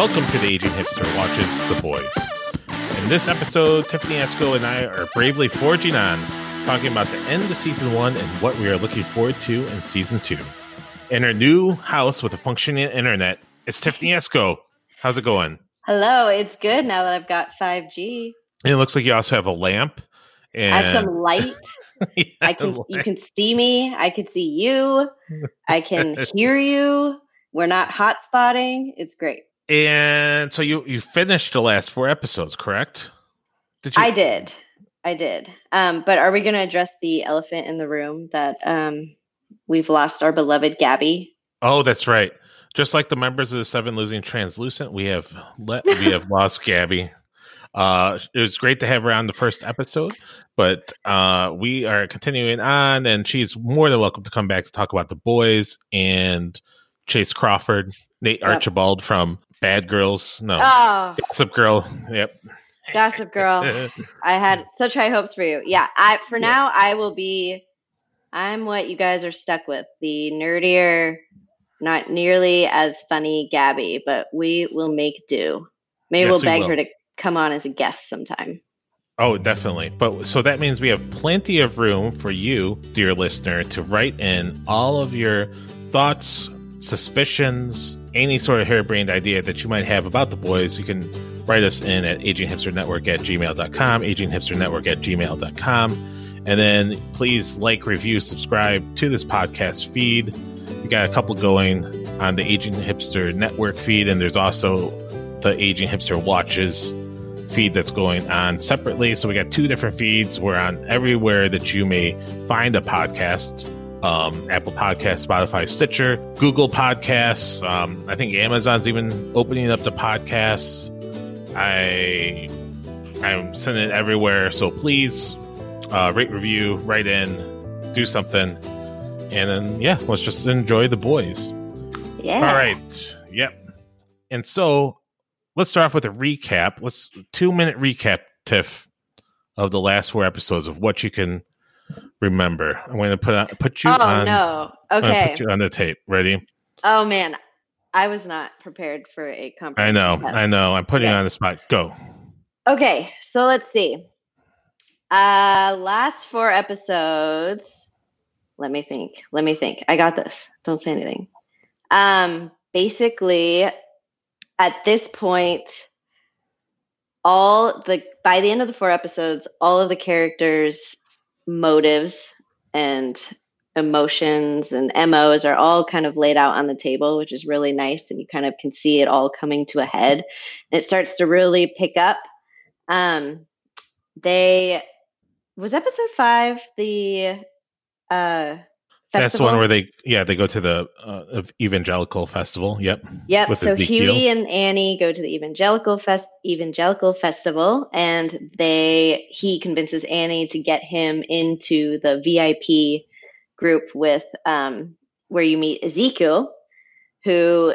welcome to the Aging Hipster Watches The Boys. In this episode, Tiffany Esco and I are bravely forging on, talking about the end of season one and what we are looking forward to in season two. In her new house with a functioning internet, it's Tiffany Esco. How's it going? Hello, it's good now that I've got 5G. And it looks like you also have a lamp. And I have some light. Yeah, I can light. you can see me, I can see you, I can hear you. We're not hot spotting. It's great. And so you you finished the last four episodes, correct? Did you? I did. I did. Um, but are we gonna address the elephant in the room that um we've lost our beloved Gabby? Oh, that's right. Just like the members of the Seven Losing Translucent, we have let we have lost Gabby. Uh, it was great to have her on the first episode, but uh, we are continuing on, and she's more than welcome to come back to talk about the boys and Chace Crawford, Nate Yep. Archibald from Bad Girls, no, Oh, Gossip Girl. Yep. Gossip Girl. I had such high hopes for you. Yeah, I for Yeah. now I will be I'm what you guys are stuck with. The nerdier, not nearly as funny Gabby, but we will make do. Maybe Yes, we'll beg will. her to come on as a guest sometime. Oh, definitely. But so that means we have plenty of room for you, dear listener, to write in all of your thoughts, suspicions, any sort of harebrained idea that you might have about the boys. You can write us in at aginghipsternetwork at gmail.com, aginghipsternetwork at gmail.com. And then please like, review, subscribe to this podcast feed. We got a couple going on the Aging Hipster Network feed, and there's also the Aging Hipster Watches feed that's going on separately. So we got two different feeds. We're on everywhere that you may find a podcast. Um, Apple Podcast, Spotify, Stitcher, Google Podcasts. Um, I think Amazon's even opening up the podcasts. I I'm sending it everywhere. So please uh, rate, review, write in, do something, and then yeah, let's just enjoy the boys. Yeah. All right. Yep. And so let's start off with a recap. Let's two minute recap, Tiff, of the last four episodes of what you can remember. I'm going to put on, put you Oh on. no. Okay. put you on the tape. Ready? Oh man. I was not prepared for a a I know. test. I know. I'm putting you on the spot. Go. Okay, so let's see. Uh last four episodes. Let me think. Let me think. I got this. Don't say anything. Um basically at this point all the by the end of the four episodes, all of the characters' motives and emotions and MOs are all kind of laid out on the table, which is really nice. And you kind of can see it all coming to a head. And it starts to really pick up. Um, they was episode five the uh festival. That's the one where they, yeah, they go to the uh, evangelical festival. Yep. Yep. with So Ezekiel. Hughie and Annie go to the evangelical fest evangelical festival, and they he convinces Annie to get him into the VIP group with um, where you meet Ezekiel, who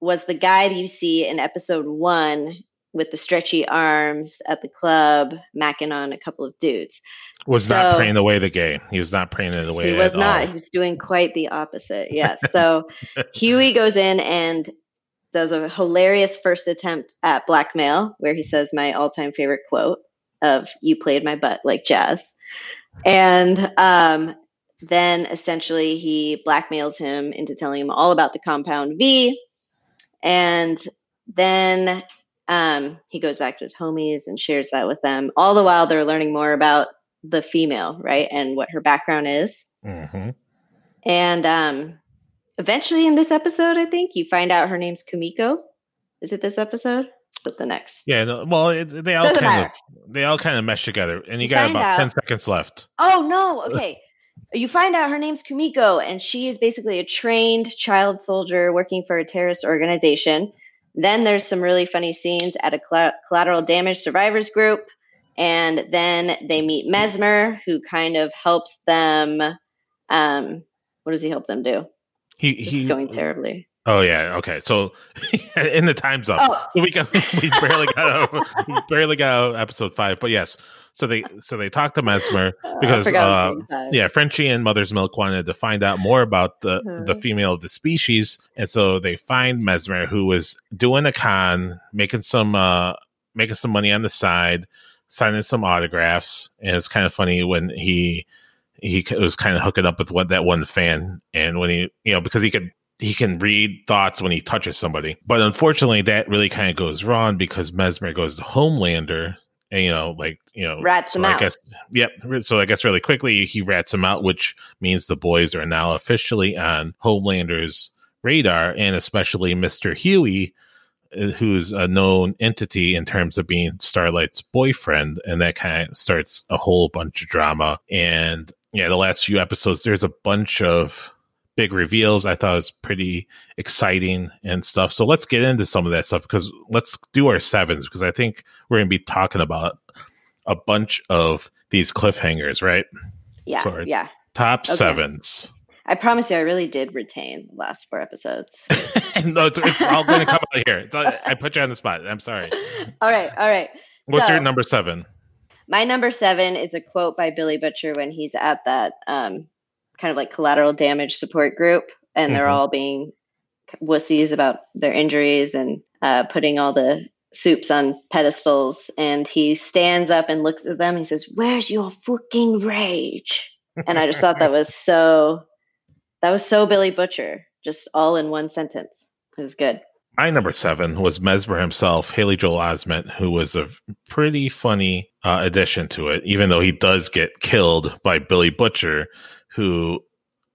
was the guy that you see in episode one with the stretchy arms at the club, macking on a couple of dudes. Was not So- praying away the gay. He was not praying it away. He was at not. all. He was doing quite the opposite. Yes. So Hughie goes in and does a hilarious first attempt at blackmail, where he says my all-time favorite quote of "You played my butt like jazz," and um, then essentially he blackmails him into telling him all about the compound V, and then um, he goes back to his homies and shares that with them. All the while they're learning more about the female, right, and what her background is. Mhm. And um, eventually, in this episode, I think you find out her name's Kimiko. Is it this episode? Is it the next? Yeah, no, well, it, they all Doesn't kind matter. of they all kind of mesh together, and you You got about out- ten seconds left. Oh no! Okay, you find out her name's Kimiko, and she is basically a trained child soldier working for a terrorist organization. Then there's some really funny scenes at a colla- collateral damage survivors group, and then they meet Mesmer, who kind of helps them. Um, what does he help them do? He Just he going terribly. Oh yeah, okay. So in the time's up. Oh. So we got we barely got out, we barely got out episode five, but yes. So they so they talked to Mesmer because uh, it was five. yeah, Frenchie and Mother's Milk wanted to find out more about the the Mhm. female of the species, and so they find Mesmer who was doing a con, making some uh making some money on the side, signing some autographs, and it's kind of funny when he he was kind of hooking up with what that one fan, and when he you know because he could he can read thoughts when he touches somebody, but unfortunately that really kind of goes wrong because Mesmer goes to Homelander. And, you know, like you know, Rats him I out. guess, yep. So I guess really quickly he rats him out, which means the boys are now officially on Homelander's radar, and especially Mister Hughie, who's a known entity in terms of being Starlight's boyfriend, and that kind of starts a whole bunch of drama. And yeah, the last few episodes, there's a bunch of big reveals. I thought it was pretty exciting and stuff. So let's get into some of that stuff because let's do our sevens because I think we're going to be talking about a bunch of these cliffhangers, right? Yeah, Sorry. yeah. Top Okay. sevens. I promise you, I really did retain the last four episodes. no, it's, it's all going to come out here. It's all, I put you on the spot. I'm sorry. all right, all right. What's your number seven? My number seven is a quote by Billy Butcher when he's at that um, kind of like collateral damage support group, and they're Mhm. all being wussies about their injuries and uh, putting all the soups on pedestals. And he stands up and looks at them. He says, "Where's your fucking rage?" And I just thought that was so. That was so Billy Butcher, just all in one sentence. It was good. My number seven was Mesmer himself, Haley Joel Osment, who was a pretty funny uh, addition to it, even though he does get killed by Billy Butcher, who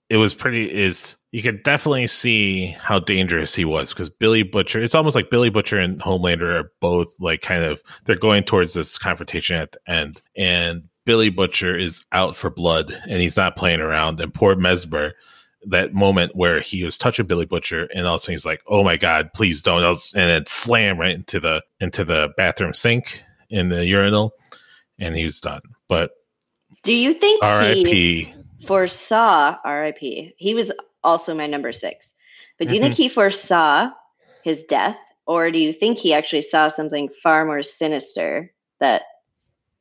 it was pretty is you could definitely see how dangerous he was because Billy Butcher it's almost like Billy Butcher and Homelander are both like kind of they're going towards this confrontation at the end and Billy Butcher is out for blood and he's not playing around and poor Mesmer that moment where he was touching Billy Butcher, and all of a sudden he's like, "Oh my god, please don't!" and it slam right into the into the bathroom sink in the urinal, and he was done. But Do you think he R.I.P. foresaw RIP. He was also my number six. But do you think mm-hmm. he foresaw his death, or do you think he actually saw something far more sinister that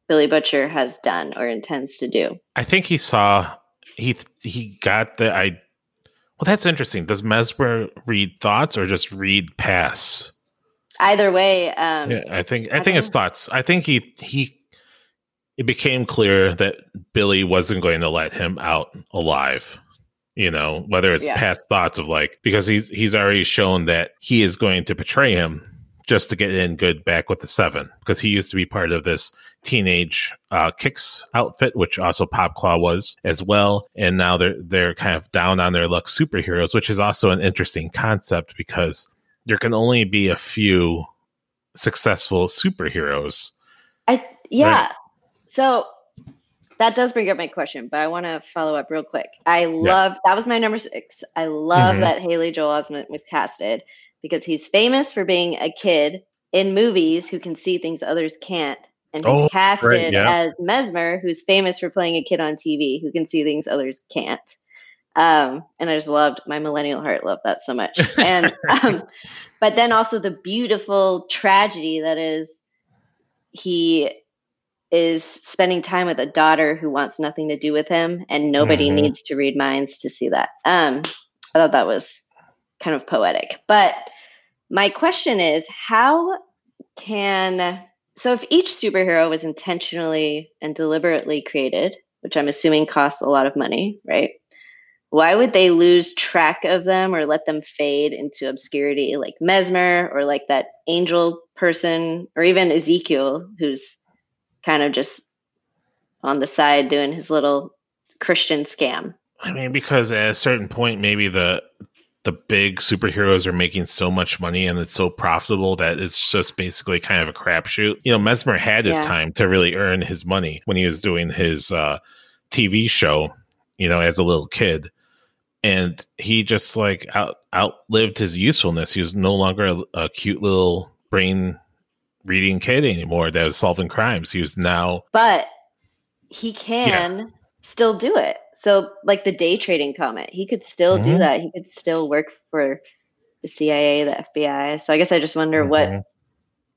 Billy Butcher has done or intends to do? I think he saw he he got the I. Well, that's interesting. Does Mesmer read thoughts or just read pass? Either way, um, Yeah, I think I, I think it's thoughts. I think he he it became clear that Billy wasn't going to let him out alive. You know, whether it's Yeah. past thoughts of like because he's he's already shown that he is going to betray him just to get in good back with the seven because he used to be part of this teenage uh, Kix outfit which also popclaw was as well and now they're they're kind of down on their luck superheroes which is also an interesting concept because there can only be a few successful superheroes I yeah. Right. So that does bring up my question, but I want to follow up real quick. I love that was my number six. I love Mhm. that Haley Joel Osment was casted because he's famous for being a kid in movies who can see things others can't. And he's Oh, casted yeah. as Mesmer, who's famous for playing a kid on TV who can see things others can't. Um, and I just loved my millennial heart loved that so much. And um, but then also the beautiful tragedy that is he is spending time with a daughter who wants nothing to do with him and nobody Mhm. needs to read minds to see that um i thought that was kind of poetic but my question is how can so if each superhero was intentionally and deliberately created which i'm assuming costs a lot of money right? Why would they lose track of them or let them fade into obscurity like mesmer or like that angel person or even ezekiel who's kind of just on the side doing his little christian scam? I mean, because at a certain point, maybe the the big superheroes are making so much money and it's so profitable that it's just basically kind of a crapshoot. You know, Mesmer had his Yeah. time to really earn his money when he was doing his uh, TV show. You know, as a little kid, and he just like out outlived his usefulness. He was no longer a, a cute little brain reading kid anymore that was solving crimes. He was now but he can still do it so like the day trading comment he could still do Mhm. that he could still work for the CIA, the FBI. So I guess I just wonder mm-hmm. what,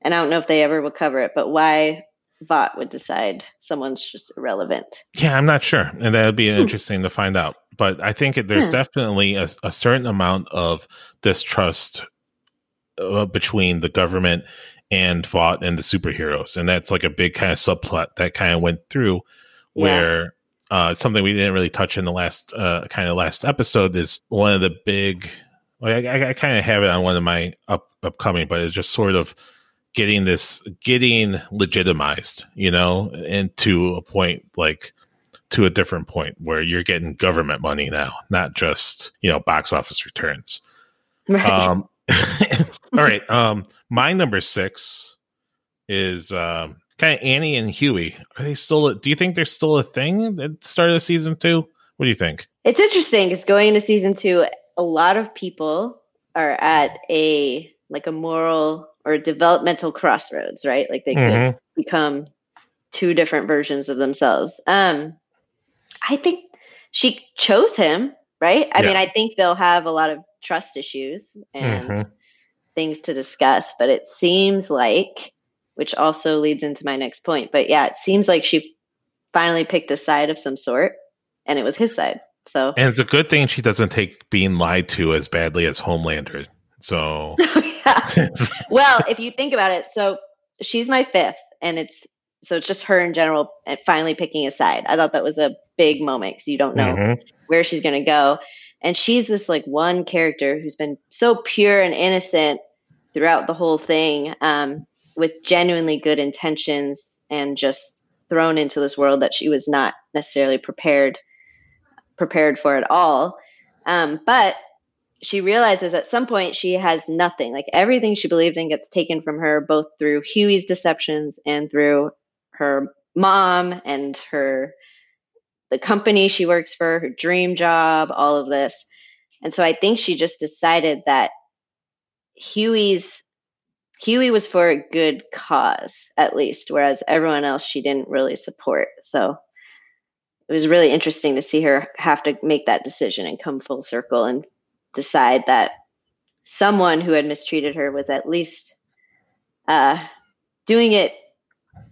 and I don't know if they ever will cover it, but why Vought would decide someone's just irrelevant. Yeah, I'm not sure, and that would be hmm. interesting to find out. But I think there's hmm. definitely a, a, certain amount of distrust uh, between the government and Vought and the superheroes, and that's like a big kind of subplot that kind of went through where. Uh, something we didn't really touch in the last uh, kind of last episode is one of the big. Like I, I kind of have it on one of my up, upcoming, but it's just sort of getting this getting legitimized, you know, and to a point like to a different point where you're getting government money now, not just you know box office returns. Right. Um, all right. Um, my number six is um, kind of Annie and Hughie. Are they still? Do you think they're still a thing at the start of season two? What do you think? It's interesting. It's going into season two. A lot of people are at a like a moral or developmental crossroads, right? Like they mm-hmm. could become two different versions of themselves. Um, I think she chose him, right? I yeah. mean, I think they'll have a lot of trust issues and mm-hmm. things to discuss, but it seems like, which also leads into my next point, but yeah, it seems like she finally picked a side of some sort and it was his side. So, and it's a good thing she doesn't take being lied to as badly as Homelander. So, well, if you think about it, so she's my fifth, and it's so it's just her in general finally picking a side. I thought that was a big moment because you don't know mm-hmm. where she's going to go. And she's this like one character who's been so pure and innocent throughout the whole thing, um, with genuinely good intentions, and just thrown into this world that she was not necessarily prepared prepared for at all. Um, but she realizes at some point she has nothing. Like everything she believed in gets taken from her, both through Hughie's deceptions and through her mom and her the company she works for, her dream job, all of this. And so I think she just decided that Hughie's Hughie was for a good cause, at least, whereas everyone else she didn't really support. So it was really interesting to see her have to make that decision and come full circle and decide that someone who had mistreated her was at least uh, doing it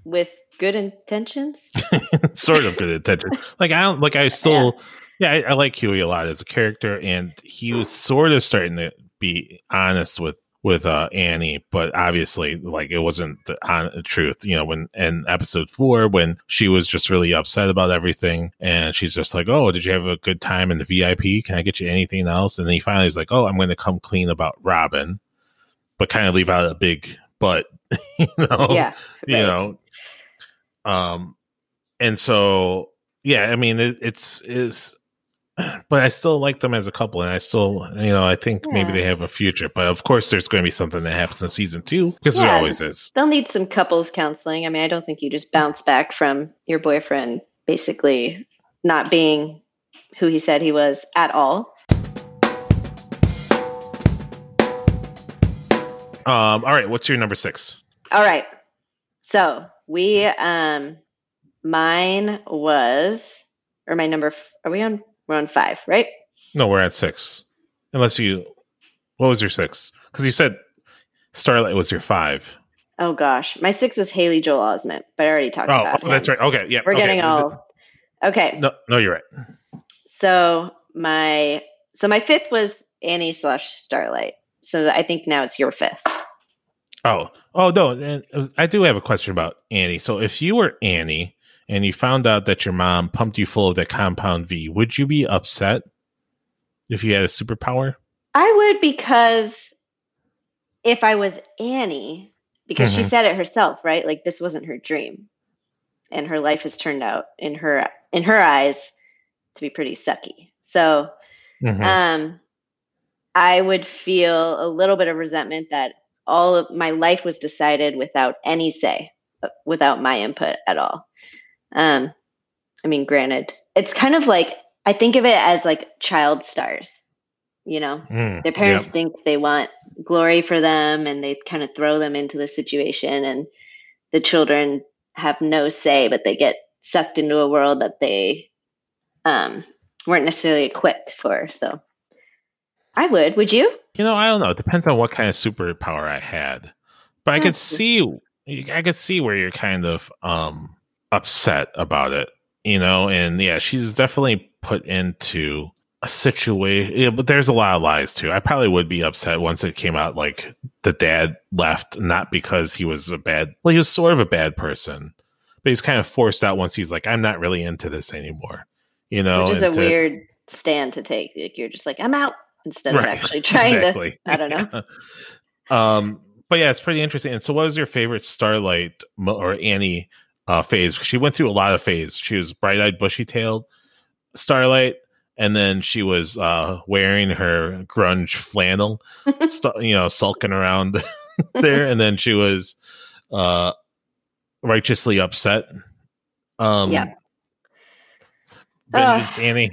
with good intentions. sort of good intentions. Like I don't like I still yeah, yeah I, I, like Hughie a lot as a character, and he was sort of starting to be honest with with uh, Annie, but obviously, like it wasn't the, on, the truth. You know, when in episode four, when she was just really upset about everything, and she's just like, "Oh, did you have a good time in the VIP? Can I get you anything else?" And then he finally is like, "Oh, I'm going to come clean about Robin," but kind of leave out a big but. you know, yeah, right. you know, um, and so yeah, I mean, it, it's is but I still like them as a couple, and I still, you know, I think yeah. maybe they have a future. But of course, there's going to be something that happens in season two because yeah, there always is. They'll need some couples counseling. I mean, I don't think you just bounce back from your boyfriend basically not being who he said he was at all. Um. All right. What's your number six? All right. So we um, mine was or my number. Are we on we're on five, right? No, we're at six. Unless you, what was your six? Because you said Starlight was your five. Oh gosh, my six was Haley Joel Osment, but I already talked oh, about. Oh, that's right. Okay, yeah, we're okay. getting all. Okay. No, no, you're right. So my so my fifth was Annie slash Starlight. So I think now it's your fifth. Oh, oh no, uh, I do have a question about Annie. So if you were Annie, and you found out that your mom pumped you full of that compound V, would you be upset if you had a superpower? I would because if I was Annie, because mm-hmm. she said it herself, right? Like this wasn't her dream. And her life has turned out in her in her eyes to be pretty sucky. So mm-hmm. um I would feel a little bit of resentment that all of my life was decided without any say, uh, without my input at all. Um, I mean, granted, it's kind of like I think of it as like child stars. You know, mm, their parents yeah. think they want glory for them, and they kind of throw them into the situation, and the children have no say, but they get sucked into a world that they um, weren't necessarily equipped for. So, I would. Would you? You know, I don't know. It depends on what kind of superpower I had. But I could see I could see where you're kind of um upset about it, you know, and yeah, she's definitely put into a situation yeah, but there's a lot of lies too. I probably would be upset once it came out like the dad left not because he was a bad well, he was sort of a bad person. But he's kind of forced out once he's like, I'm not really into this anymore. You know, which is a to, weird stand to take. Like you're just like, I'm out instead right, of actually trying exactly. to. I don't know. um, but yeah, it's pretty interesting. And so, what was your favorite Starlight or Annie uh, phase? She went through a lot of phase. She was bright eyed, bushy tailed Starlight, and then she was uh, wearing her grunge flannel, st- you know, sulking around there, and then she was uh, righteously upset. Um, yeah. Vengeance Annie.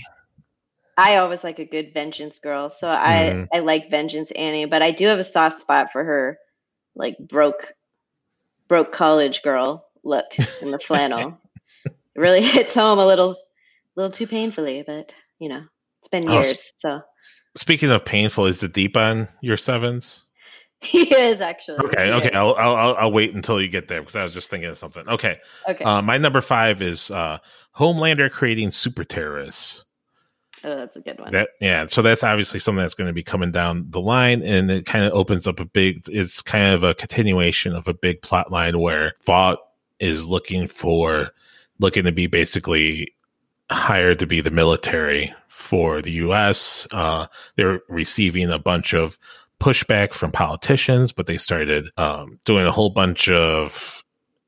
I always like a good vengeance girl, so I mm. I like vengeance Annie, but I do have a soft spot for her, like broke, broke college girl look in the flannel. it really hits home a little, little too painfully, but you know it's been oh, years. so speaking of painful, is the deep on your sevens? He is actually. Okay, okay. I'll, I'll I'll wait until you get there because I was just thinking of something. Okay. Okay. Uh, my number five is uh, Homelander creating super terrorists. Oh, that's a good one. That yeah, so that's obviously something that's going to be coming down the line, and it kind of opens up a big. It's kind of a continuation of a big plot line where Vought is looking for, looking to be basically hired to be the military for the U.S. Uh, they're receiving a bunch of pushback from politicians, but they started um, doing a whole bunch of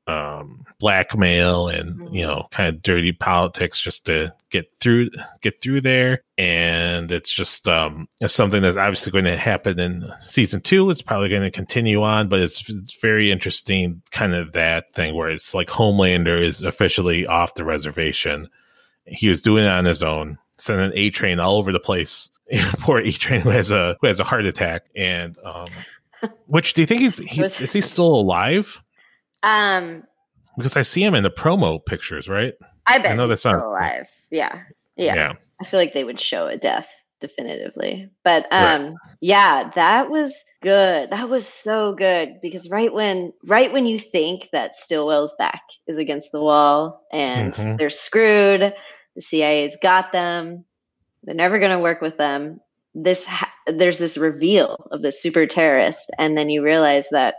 um, blackmail and you mm-hmm. know kind of dirty politics just to get through get through there. And it's just um it's something that's obviously going to happen in season two. It's probably going to continue on but it's, it's very interesting kind of that thing where it's like homelander is officially off the reservation. He was doing it on his own sending a train all over the place. Poor a train who has a who has a heart attack. And um which do you think he's he, is he still alive um, because I see him in the promo pictures, right? I bet I know he's still alive. Yeah. yeah, yeah. I feel like they would show a death definitively, but um, right. yeah, that was good. That was so good because right when right when you think that Stillwell's back is against the wall and mm-hmm. they're screwed, the CIA's got them. They're never going to work with them. This ha- there's this reveal of the super terrorist, and then you realize that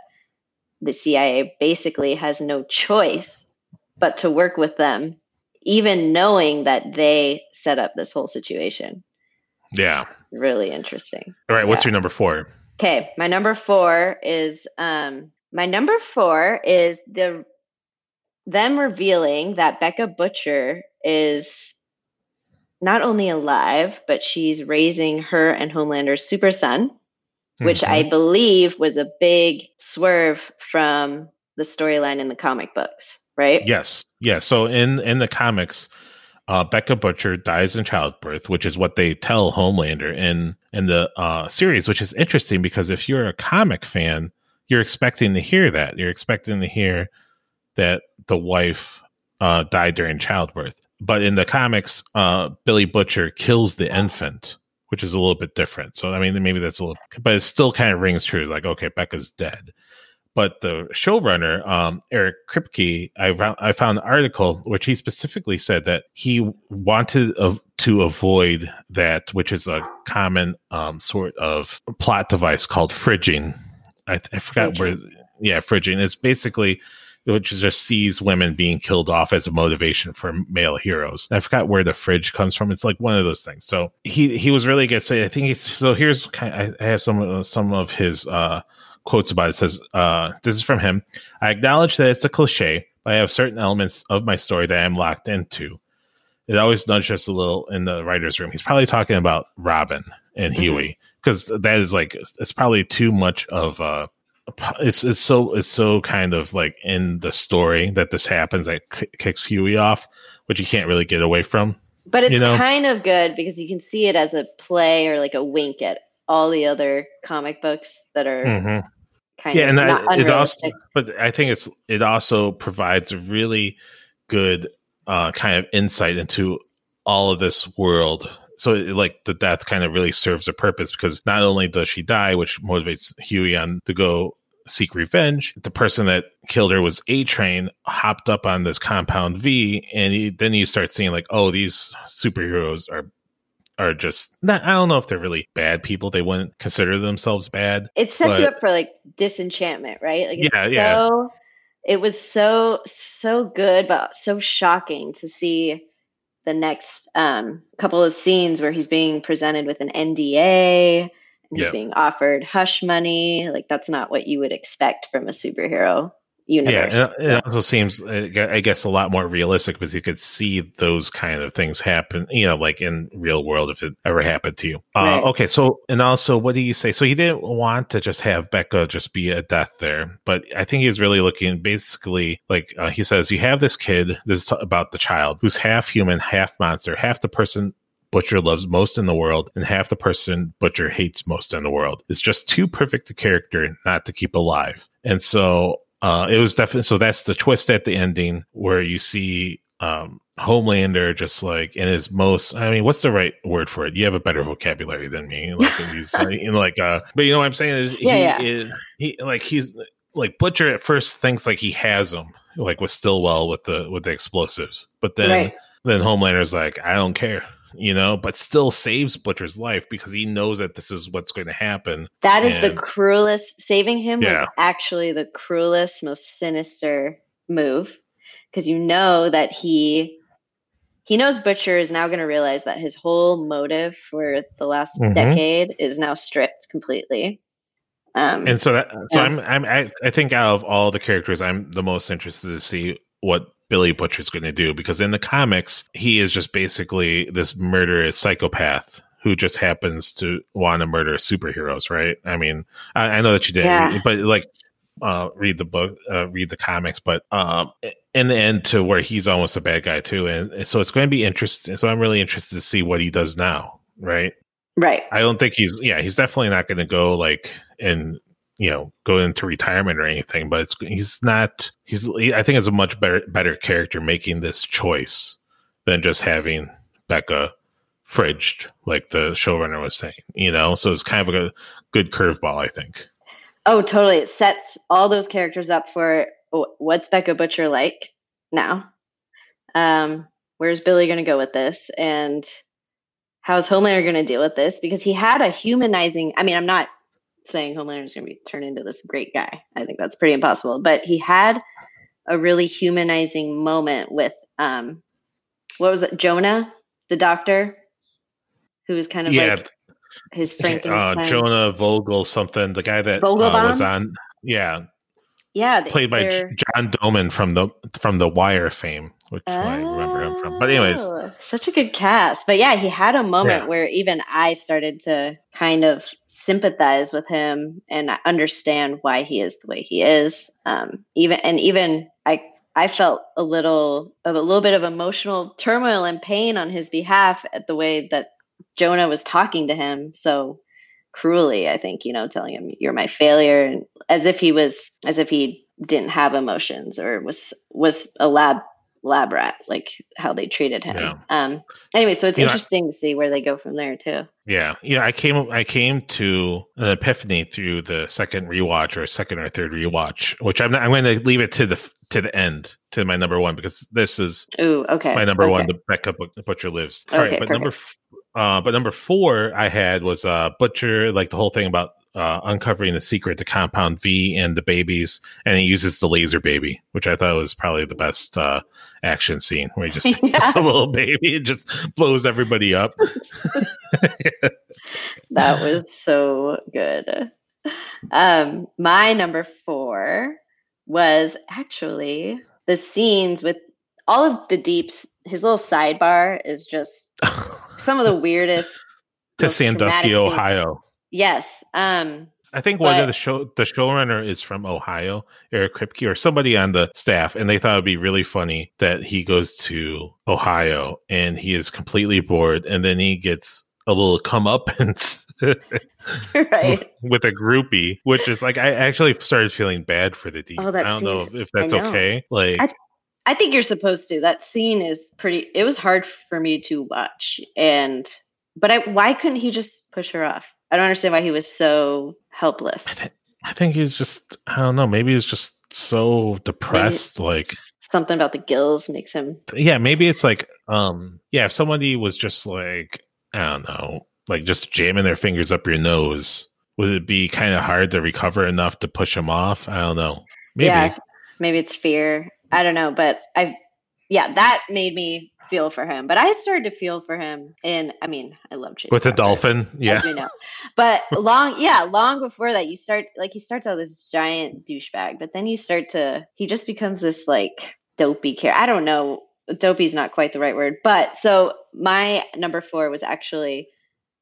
the CIA basically has no choice but to work with them, even knowing that they set up this whole situation. Yeah. Really interesting. All right. What's yeah. your number four? Okay. My number four is um my number four is the them revealing that Becca Butcher is not only alive, but she's raising her and Homelander's super son which mm-hmm. I believe was a big swerve from the storyline in the comic books, right? Yes. Yeah. So in in the comics, uh, Becca Butcher dies in childbirth, which is what they tell Homelander in in the uh, series, which is interesting because if you're a comic fan, you're expecting to hear that. You're expecting to hear that the wife uh, died during childbirth. But in the comics, uh, Billy Butcher kills the infant which is a little bit different. So I mean, maybe that's a little, but it still kind of rings true. Like, okay, Becca's dead. But the showrunner, um, Eric Kripke, I found, I found an article which he specifically said that he wanted to avoid that, which is a common um, sort of plot device called fridging. I, I forgot fridging. where, yeah, fridging. It's basically which just sees women being killed off as a motivation for male heroes. I forgot where the fridge comes from. It's like one of those things. So he he was really good. So I think he's so here's kind of, I have some some of his uh, quotes about it. it says uh, this is from him. I acknowledge that it's a cliche, but I have certain elements of my story that I'm locked into. It always nudges us a little in the writer's room. He's probably talking about Robin and mm-hmm. Hughie because that is like it's probably too much of a it's it's so it's so kind of like in the story that this happens that k- kicks Hughie off, which you can't really get away from. But it's you know? kind of good because you can see it as a play or like a wink at all the other comic books that are mm-hmm. kind yeah, of and not I, it also, but I think it's it also provides a really good uh, kind of insight into all of this world so it, like the death kind of really serves a purpose because not only does she die, which motivates Hughie on to go seek revenge. The person that killed her was A Train, hopped up on this compound V, and he, then you start seeing like, oh, these superheroes are are just not. I don't know if they're really bad people. They wouldn't consider themselves bad. It sets but, you up for like disenchantment, right? Like yeah, yeah. So, it was so so good, but so shocking to see the next um, couple of scenes where he's being presented with an NDA and he's being offered hush money. Like that's not what you would expect from a superhero universe. Yeah, it, it also seems, I guess, a lot more realistic because you could see those kind of things happen. You know, like in real world, if it ever happened to you. Uh, right. Okay, so and also, what do you say? So he didn't want to just have Becca just be a death there, but I think he's really looking basically like uh, he says, you have this kid. This is about the child who's half human, half monster, half the person Butcher loves most in the world, and half the person Butcher hates most in the world. It's just too perfect a character not to keep alive. And so uh, it was definitely so that's the twist at the ending where you see um, Homelander just like in his most I mean, what's the right word for it? You have a better vocabulary than me. Like he's in like uh but you know what I'm saying is yeah, he yeah. is he like he's like Butcher at first thinks like he has him, like with Stillwell with the with the explosives. But then right. then Homelander's like, I don't care you know, but still saves Butcher's life because he knows that this is what's going to happen. That is and, the cruelest. Saving him yeah. was actually the cruelest, most sinister move because you know that he he knows Butcher is now going to realize that his whole motive for the last mm-hmm. decade is now stripped completely. Um, and so that so yeah. I'm I'm I, I think out of all the characters, I'm the most interested to see what Billy Butcher's going to do because in the comics, he is just basically this murderous psychopath who just happens to want to murder superheroes, right? I mean, I, I know that you did, yeah. but like, uh, read the book, uh, read the comics, but um, in the end, to where he's almost a bad guy too, and so it's going to be interesting. So I'm really interested to see what he does now, right? Right. I don't think he's, yeah, he's definitely not going to go like and you know go into retirement or anything but it's he's not he's he, i think is a much better better character making this choice than just having becca fridged like the showrunner was saying you know? So it's kind of a good curveball i think. Oh totally. It sets all those characters up for what's becca butcher like now? Um where's billy going to go with this? And how's homelander going to deal with this? Because he had a humanizing i mean i'm not saying Homelander is going to be turned into this great guy. I think that's pretty impossible. But he had a really humanizing moment with um, what was it? Jonah, the doctor, who was kind of yeah. like his Frankenstein. Uh, Jonah Vogel, something. The guy that uh, was on. Yeah. Yeah, played by John Doman from the from the Wire fame, which oh, I remember him from. But anyways, oh, such a good cast. But yeah, he had a moment yeah. where even I started to kind of sympathize with him and understand why he is the way he is. Um, even and even I I felt a little of a little bit of emotional turmoil and pain on his behalf at the way that Jonah was talking to him so cruelly. I think you know, telling him you're my failure, and as if he was as if he didn't have emotions or was was a lab rat, like how they treated him. Yeah. Um, anyway, so it's you interesting know, to see where they go from there too. Yeah, you know, I came I came to an epiphany through the second rewatch or second or third rewatch, which I'm not, I'm going to leave it to the to the end to my number one because this is Ooh, okay. my number okay. one. The Becca Butcher lives. All okay, right, but perfect. number uh, but number four I had was uh, Butcher, like the whole thing about uh, uncovering the secret to Compound V and the babies, and he uses the laser baby, which I thought was probably the best uh, action scene where he just yeah. takes a little baby and just blows everybody up. that was so good. Um, my number four was actually the scenes with all of the deeps. His little sidebar is just some of the weirdest. to Sandusky, Ohio. Yes. Um, I think one of the show the showrunner is from Ohio, Eric Kripke, or somebody on the staff, and they thought it'd be really funny that he goes to Ohio and he is completely bored, and then he gets a little come up and right with a groupie, which is like I actually started feeling bad for the deep. Oh, I don't know if, if that's okay. Like I, I think you're supposed to. That scene is pretty. It was hard for me to watch, and But I, why couldn't he just push her off? I don't understand why he was so helpless. I, th- I think he's just I don't know. Maybe he's just so depressed. Like something about the gills makes him. Yeah, maybe it's like um yeah. If somebody was just like I don't know, like just jamming their fingers up your nose, would it be kind of hard to recover enough to push him off? I don't know. Maybe. Yeah, maybe it's fear. I don't know, but I, yeah, that made me feel for him. But I started to feel for him, and I mean, I love Chace with a dolphin. Yeah, you know. But long, yeah, long before that, you start like he starts out this giant douchebag, but then you start to he just becomes this like dopey care. I don't know. Dopey's not quite the right word, but so my number four was actually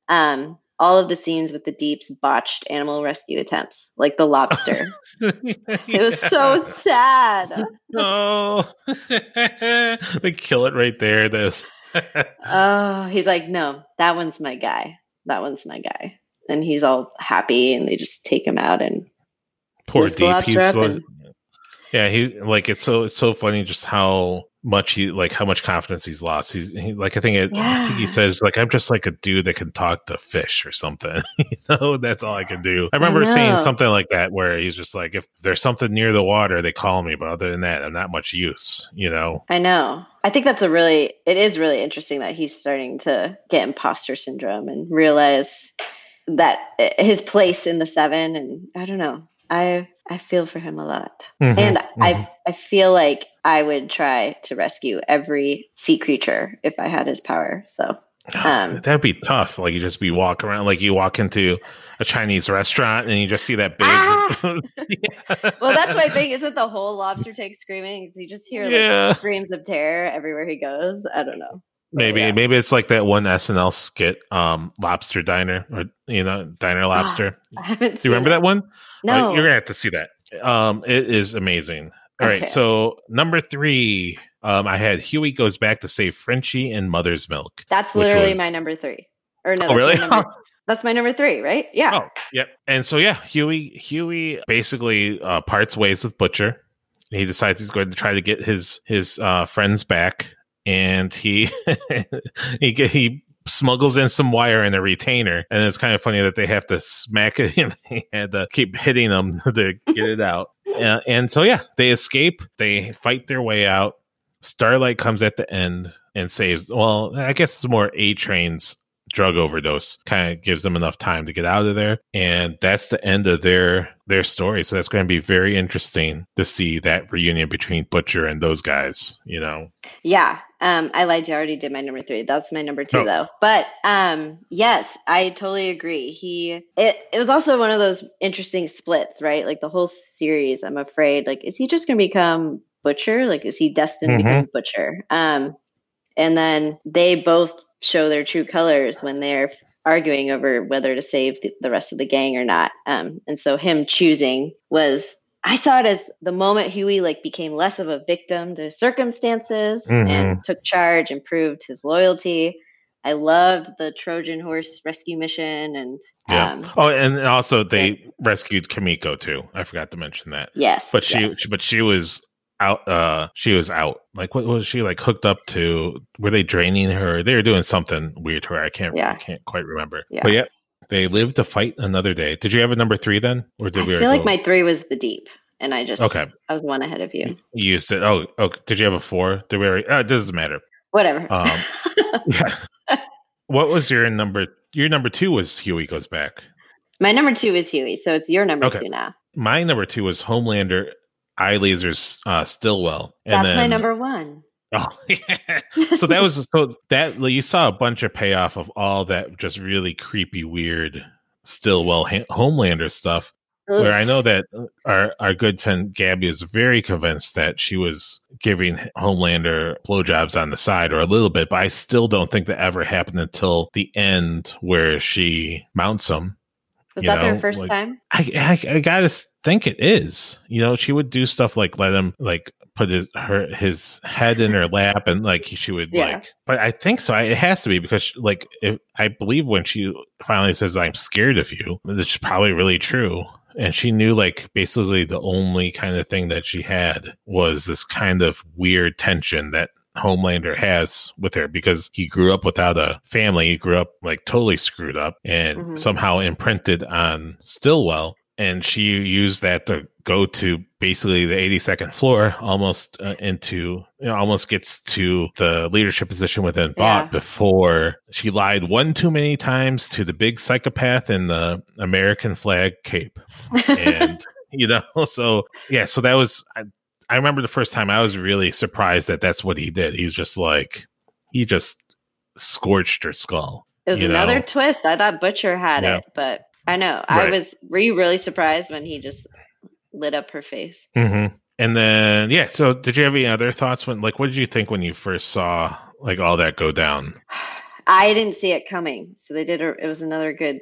um all of the scenes with the deep's botched animal rescue attempts, like the lobster. it was so sad. Oh, they kill it right there. This. oh, he's like, no, that one's my guy. That one's my guy, and he's all happy, and they just take him out and poor deep. He's so, yeah, he like it's so it's so funny just how much he like how much confidence he's lost. He's he, like I think it, yeah. I think he says like I'm just like a dude that can talk to fish or something. you know, that's all I can do. I remember I saying something like that where he's just like if there's something near the water, they call me, but other than that, I'm not much use. You know. I know. I think that's a really it is really interesting that he's starting to get imposter syndrome and realize that eh, his place in the seven and I don't know. I I feel for him a lot. Mm-hmm, and mm-hmm. I I feel like I would try to rescue every sea creature if I had his power. So um, that'd be tough. Like you just be walk around, like you walk into a Chinese restaurant and you just see that big. Ah! yeah. Well, that's my thing. Isn't the whole lobster tank screaming? You just hear like yeah. screams of terror everywhere he goes. I don't know. Maybe yeah. maybe it's like that one SNL skit, um, Lobster Diner, or you know, Diner ah, Lobster. I haven't. Do you remember that, that one? No, uh, you're gonna have to see that. Um, it is amazing. All okay. right, so number three, um, I had Hughie goes back to save Frenchie and Mother's Milk. That's literally was... my number three. Or no, oh, really? My number, that's my number three, right? Yeah. Oh, yep. And so yeah, Hughie Hughie basically uh, parts ways with Butcher. He decides he's going to try to get his his uh, friends back and he he he smuggles in some wire and a retainer, and it's kind of funny that they have to smack it and they had to keep hitting them to get it out. Uh, and so yeah, they escape. They fight their way out. Starlight comes at the end and saves. Well, I guess it's more A Train's drug overdose kind of gives them enough time to get out of there and that's the end of their their story so that's going to be very interesting to see that reunion between butcher and those guys you know yeah um i lied you. I already did my number three. That's my number two oh. though. But um yes i totally agree. He it, it was also one of those interesting splits right? Like the whole series i'm afraid like is he just going to become butcher? Like is he destined mm-hmm. to become butcher? Um and then they both show their true colors when they're arguing over whether to save the, the rest of the gang or not. Um, and so him choosing was I saw it as the moment Hughie like became less of a victim to circumstances mm-hmm. and took charge and proved his loyalty. I loved the Trojan horse rescue mission and yeah. Um, oh, and also they yeah. rescued Kimiko too. I forgot to mention that. Yes, but she yes. but she was out uh she was out like what was she like hooked up to were they draining her they were doing something weird to her i can't yeah. i can't quite remember yeah. but yeah they live to fight another day. Did you have a number three then or did I we feel like my three was the deep and i just okay. I was one ahead of you. You used it. Oh oh did you have a four? Did we already, uh, it doesn't matter. Whatever. Um yeah what was your number your number two was Hughie goes back. My number two is Hughie so it's your number okay. two now. My number two was homelander eye lasers uh, Stillwell. And That's my number one. Oh, yeah. so that was so that you saw a bunch of payoff of all that just really creepy, weird Stillwell ha- Homelander stuff. Ugh. Where I know that uh, our our good friend Gabby is very convinced that she was giving Homelander blowjobs on the side or a little bit, but I still don't think that ever happened until the end where she mounts him was that know, their first like, time? I, I, I gotta think it is. You know, she would do stuff like let him like put his her his head in her lap and like she would yeah. like. But I think so. It has to be because like if I believe when she finally says I'm scared of you, it's probably really true. And she knew like basically the only kind of thing that she had was this kind of weird tension that Homelander has with her because he grew up without a family. He grew up like totally screwed up and Mhm. somehow imprinted on Stillwell. And she used that to go to basically the 82nd floor, almost uh, into, you know, almost gets to the leadership position within Vought Yeah. before she lied one too many times to the big psychopath in the American flag cape and you know so yeah so that was I, I remember the first time i was really surprised that that's what he did he's just like he just scorched her skull It was another know. twist. I thought Butcher had Yeah. it, but I know. I was were you really surprised when he just lit up her face? mm-hmm. and then yeah so did you have any other thoughts when like what did you think when you first saw like all that go down I didn't see it coming. So they did a, it was another good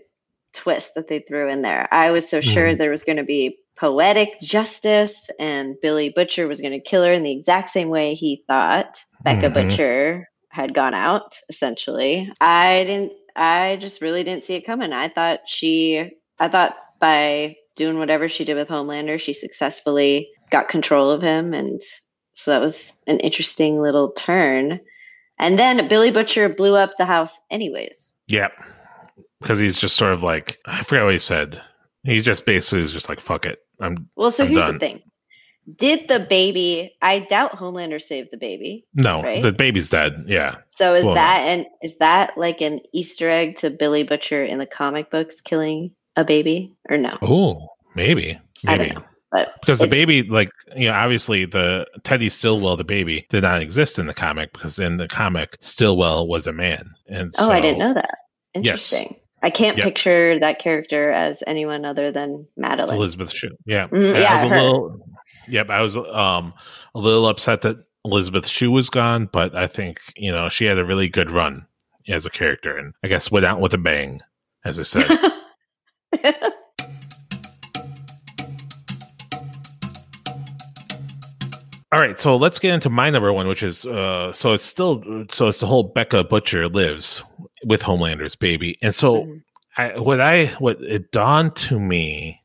twist that they threw in there. I was so sure Mhm. there was going to be poetic justice and Billy Butcher was going to kill her in the exact same way he thought Becca Mhm. Butcher had gone out essentially. I didn't I just really didn't see it coming. I thought she I thought by doing whatever she did with Homelander, she successfully got control of him and so that was an interesting little turn. And then Billy Butcher blew up the house anyways. yeah because he's just sort of like i forgot what he said he's just basically is just like fuck it i'm Well, so I'm here's done. the thing. Did the baby I doubt Homelander saved the baby. no Right? the baby's dead yeah So is Well, that and is that like an Easter egg to Billy Butcher in the comic books killing a baby or no? oh maybe I maybe don't know. But because the baby like you know obviously the teddy stillwell the baby did not exist in the comic because in the comic stillwell was a man and Oh, I didn't know that. Yes. Interesting. I can't Yep. picture that character as anyone other than Madeline. elizabeth shue yeah, Mm, yeah, was a her. little yep i was um a little upset that elizabeth shue was gone but i think you know she had a really good run as a character and i guess went out with a bang as i said All right, so let's get into my number one, which is uh, so it's still so it's the whole Becca Butcher lives with Homelander's baby, and so Mhm. I what I what it dawned to me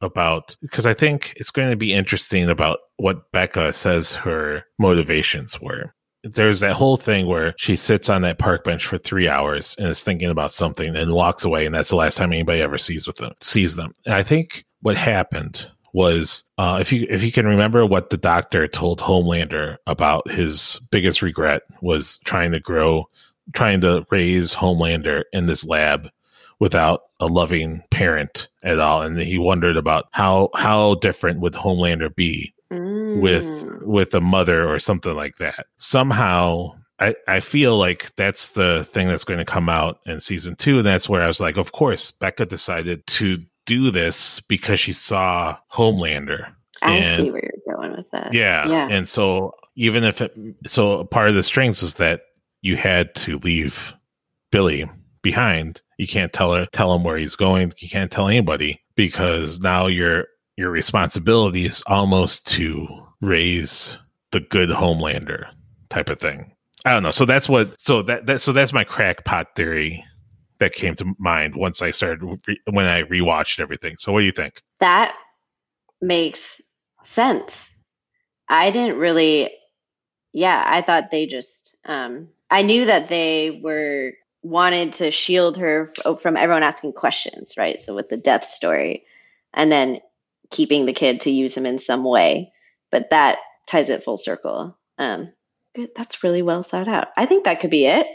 about because I think it's going to be interesting about what Becca says her motivations were. There's that whole thing where she sits on that park bench for three hours and is thinking about something and walks away, and that's the last time anybody ever sees with them sees them. And I think what happened was uh, if you if you can remember what the doctor told Homelander about his biggest regret was trying to grow, trying to raise Homelander in this lab without a loving parent at all, and he wondered about how how different would Homelander be with Mm. with a mother or something like that. Somehow I, I feel like that's the thing that's going to come out in season two. And that's where I was like, of course, Becca decided to do this because she saw Homelander. I and- see where you're going with that. Yeah. Yeah. And so even if it, so part of the strings was that you had to leave Billy behind. You can't tell her, tell him where he's going. You can't tell anybody because now your, your responsibility is almost to raise the good Homelander type of thing. I don't know. So that's what, so that, that, so that's my crackpot theory that came to mind once I started, when I rewatched everything. So what do you think? That makes sense. I didn't really yeah, I thought they just um I knew that they were wanted to shield her from everyone asking questions, right? So with the death story and then keeping the kid to use him in some way. But that ties it full circle. Um good- that's really well thought out. I think that could be it.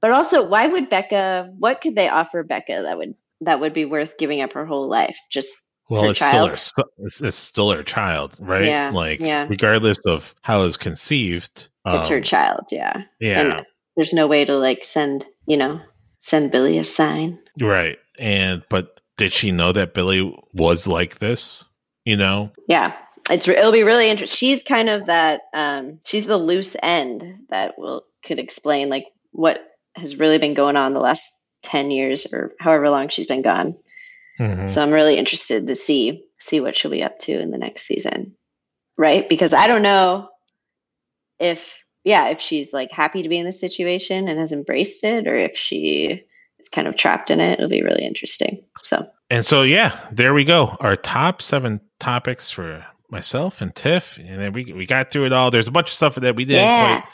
But also, why would Becca what could they offer Becca that would that would be worth giving up her whole life? Just Well, it's child? still her, it's, it's still her child, right? Yeah, like yeah. regardless of how it's conceived, it's her um, child, yeah. Yeah, And there's no way to like send, you know, send Billy a sign. right. And but did she know that Billy was like this? You know, Yeah. It's it'll be really interesting. She's kind of that um she's the loose end that will could explain like what has really been going on the last 10 years or however long she's been gone. Mhm. So I'm really interested to see see what she'll be up to in the next season. Right? Because I don't know if yeah, if she's like happy to be in this situation and has embraced it or if she is kind of trapped in it. It'll be really interesting. So And so, yeah, there we go. Our top seven topics for myself and Tiff, and then we we got through it all. There's a bunch of stuff that we didn't Yeah. quite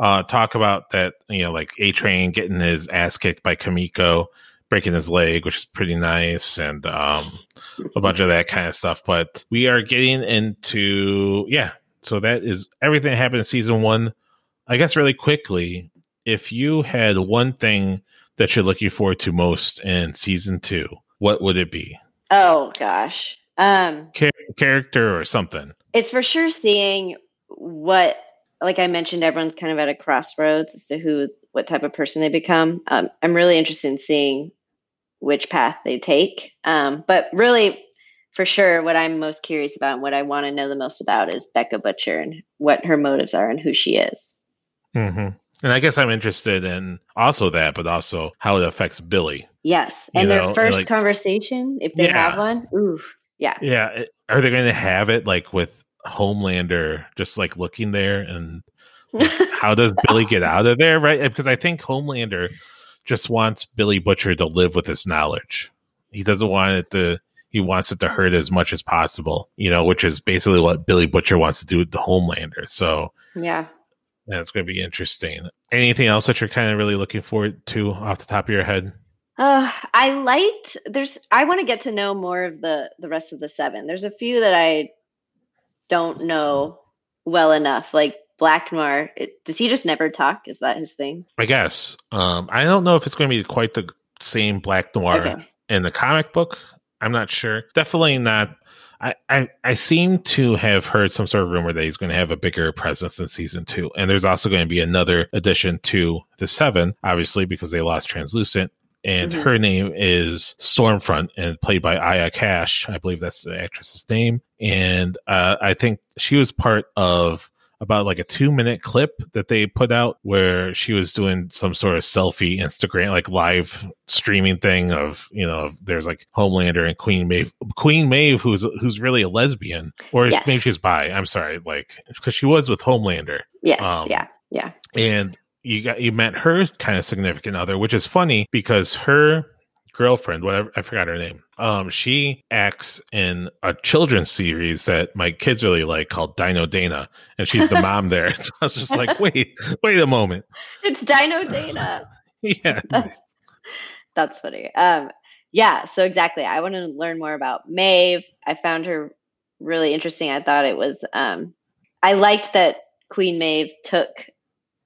uh, talk about that, you know, like A Train getting his ass kicked by Kimiko, breaking his leg, which is pretty nice, and um, a bunch of that kind of stuff. But we are getting into, yeah, so that is everything that happened in season one. I guess really quickly, if you had one thing that you're looking forward to most in season two, what would it be? Oh gosh. Um Char- character or something. it's for sure seeing what like i mentioned everyone's kind of at a crossroads as to who what type of person they become um, i'm really interested in seeing which path they take um, but really for sure what i'm most curious about and what i want to know the most about is becca butcher and what her motives are and who she is hmm And I guess I'm interested in also that, but also how it affects Billy. yes You and know, their first like- conversation if they Yeah. have one ooh yeah Yeah, are they going to have it like with Homelander just like looking there and how does Billy get out of there, right? Because I think Homelander just wants Billy Butcher to live with his knowledge. He doesn't want it to. He wants it to hurt as much as possible, you know, which is basically what Billy Butcher wants to do with the Homelander. So yeah that's going to be interesting. Anything else that you're kind of really looking forward to off the top of your head? Uh, I liked there's I want to get to know more of the the rest of the seven. There's a few that I don't know well enough. Like Black Noir, it, does he just never talk? Is that his thing? I guess. Um, I don't know if it's going to be quite the same Black Noir Okay. in the comic book. I'm not sure. Definitely not. I, I, I seem to have heard some sort of rumor that he's going to have a bigger presence in season two. And there's also going to be another addition to the seven, obviously, because they lost Translucent. And Mhm. her name is Stormfront and played by Aya Cash. I believe that's the actress's name. And uh, I think she was part of about like a two minute clip that they put out where she was doing some sort of selfie Instagram, like live streaming thing of, you know, there's like Homelander and Queen Maeve, Queen Maeve, who's, who's really a lesbian or Yes. maybe she's bi. I'm sorry. Like, cause she was with Homelander Yes. Um, yeah. Yeah. and you got, you met her kind of significant other, which is funny because her girlfriend, whatever, I forgot her name. Um, she acts in a children's series that my kids really like called Dino Dana, and she's the mom there. So I was just like, wait, wait a moment. It's Dino Dana. Yeah. That's, that's funny. Um, yeah, so exactly. I want to learn more about Maeve. I found her really interesting. I thought it was um I liked that Queen Maeve took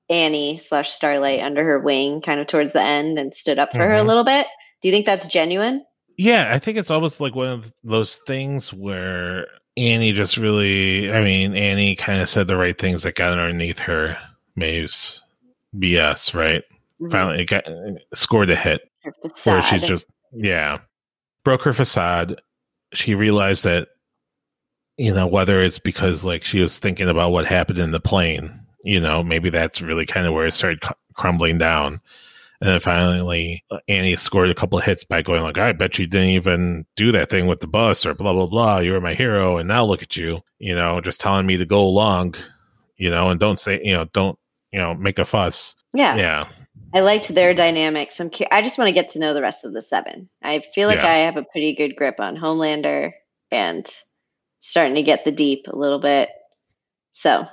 Annie slash Starlight under her wing kind of towards the end and stood up for her a Mhm. little bit. Do you think that's genuine? Yeah, I think it's almost like one of those things where Annie just really, I mean, Annie kind of said the right things that got underneath her Maeve's BS, right? Mm-hmm. Finally, it got scored a hit. Where she's just yeah broke her facade she realized that you know whether it's because like she was thinking about what happened in the plane you know maybe that's really kind of where it started crumbling down and then finally annie scored a couple of hits by going like i bet you didn't even do that thing with the bus or blah blah blah you were my hero and now look at you you know just telling me to go along you know and don't say you know don't you know make a fuss yeah. yeah I liked their dynamics. I'm cu- I just want to get to know the rest of the seven. I feel like Yeah. I have a pretty good grip on Homelander and starting to get the deep a little bit. So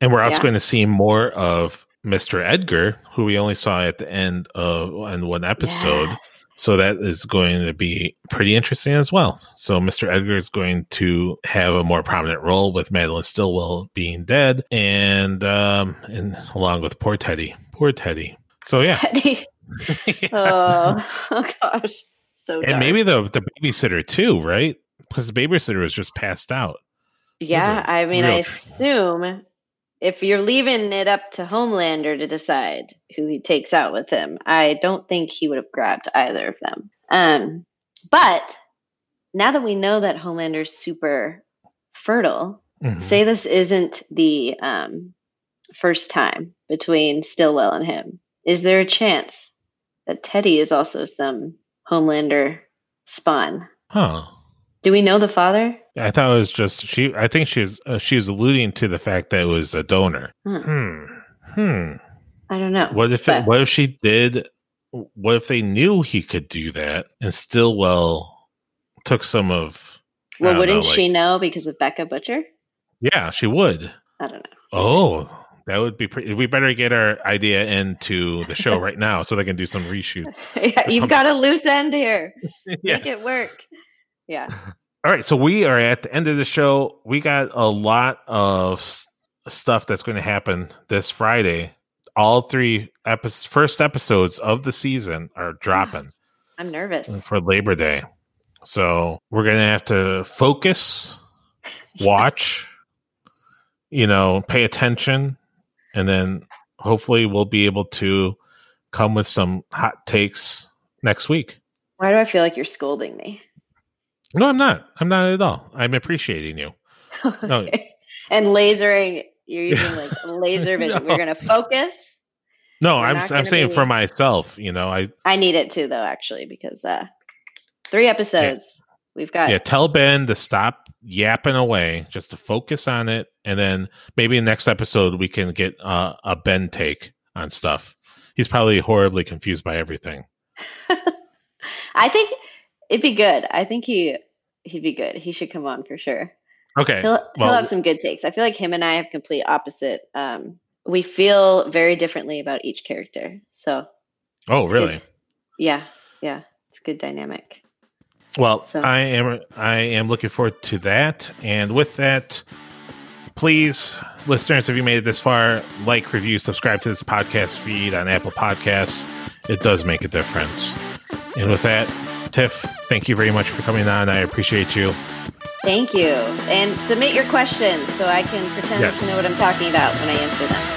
And we're also Yeah. going to see more of Mr. Edgar, who we only saw at the end of in one episode. Yes. So that is going to be pretty interesting as well. So Mr. Edgar is going to have a more prominent role with Madeline Stillwell being dead, and um, and along with poor Teddy, poor Teddy. So yeah, Teddy. oh, oh gosh, so and dark. maybe the the babysitter too, right? Because the babysitter was just passed out. yeah. I mean, I assume if you're leaving it up to Homelander to decide who he takes out with him, I don't think he would have grabbed either of them. Um, but now that we know that Homelander's super fertile, Mhm. say this isn't the um, first time between Stillwell and him. Is there a chance that Teddy is also some Homelander spawn? Huh. Do we know the father? I thought it was just she. I think she was uh, she was alluding to the fact that it was a donor. Hmm. Hmm. Hmm. I don't know. What if it, what if she did? What if they knew he could do that and Stillwell took some of? Well, wouldn't know, she know because of Becca Butcher? Yeah, she would. I don't know. Oh, That would be pretty. We better get our idea into the show right now so they can do some reshoots. yeah, you've got a loose end here. yeah. Make it work. Yeah. All right, so we are at the end of the show. We got a lot of s- stuff that's going to happen this Friday. All three epi- first episodes of the season are dropping I'm nervous. for Labor Day. So we're going to have to focus, watch, you know, pay attention, and then hopefully we'll be able to come with some hot takes next week. Why do I feel like you're scolding me? No, I'm not. I'm not at all. I'm appreciating you. No. Okay. And lasering, you're using like laser vision. No. We're gonna focus. No, We're I'm I'm saying be- for myself. You know, I I need it too, though, actually, because uh, three episodes. We've got yeah. Tell Ben to stop yapping away, just to focus on it, and then maybe the next episode we can get uh, a Ben take on stuff. He's probably horribly confused by everything. I think it'd be good. I think he he'd be good. He should come on for sure. Okay. He'll he'll well- have some good takes. I feel like him and I have complete opposite. Um, we feel very differently about each character. So Oh, really? good. yeah, yeah, it's good dynamic. Well, So- I am I am looking forward to that. And with that, please, listeners, if you made it this far, like, review, subscribe to this podcast feed on Apple Podcasts. It does make a difference. And with that, Tiff, thank you very much for coming on. I appreciate you. Thank you, and submit your questions so I can pretend Yes. to know what I'm talking about when I answer them.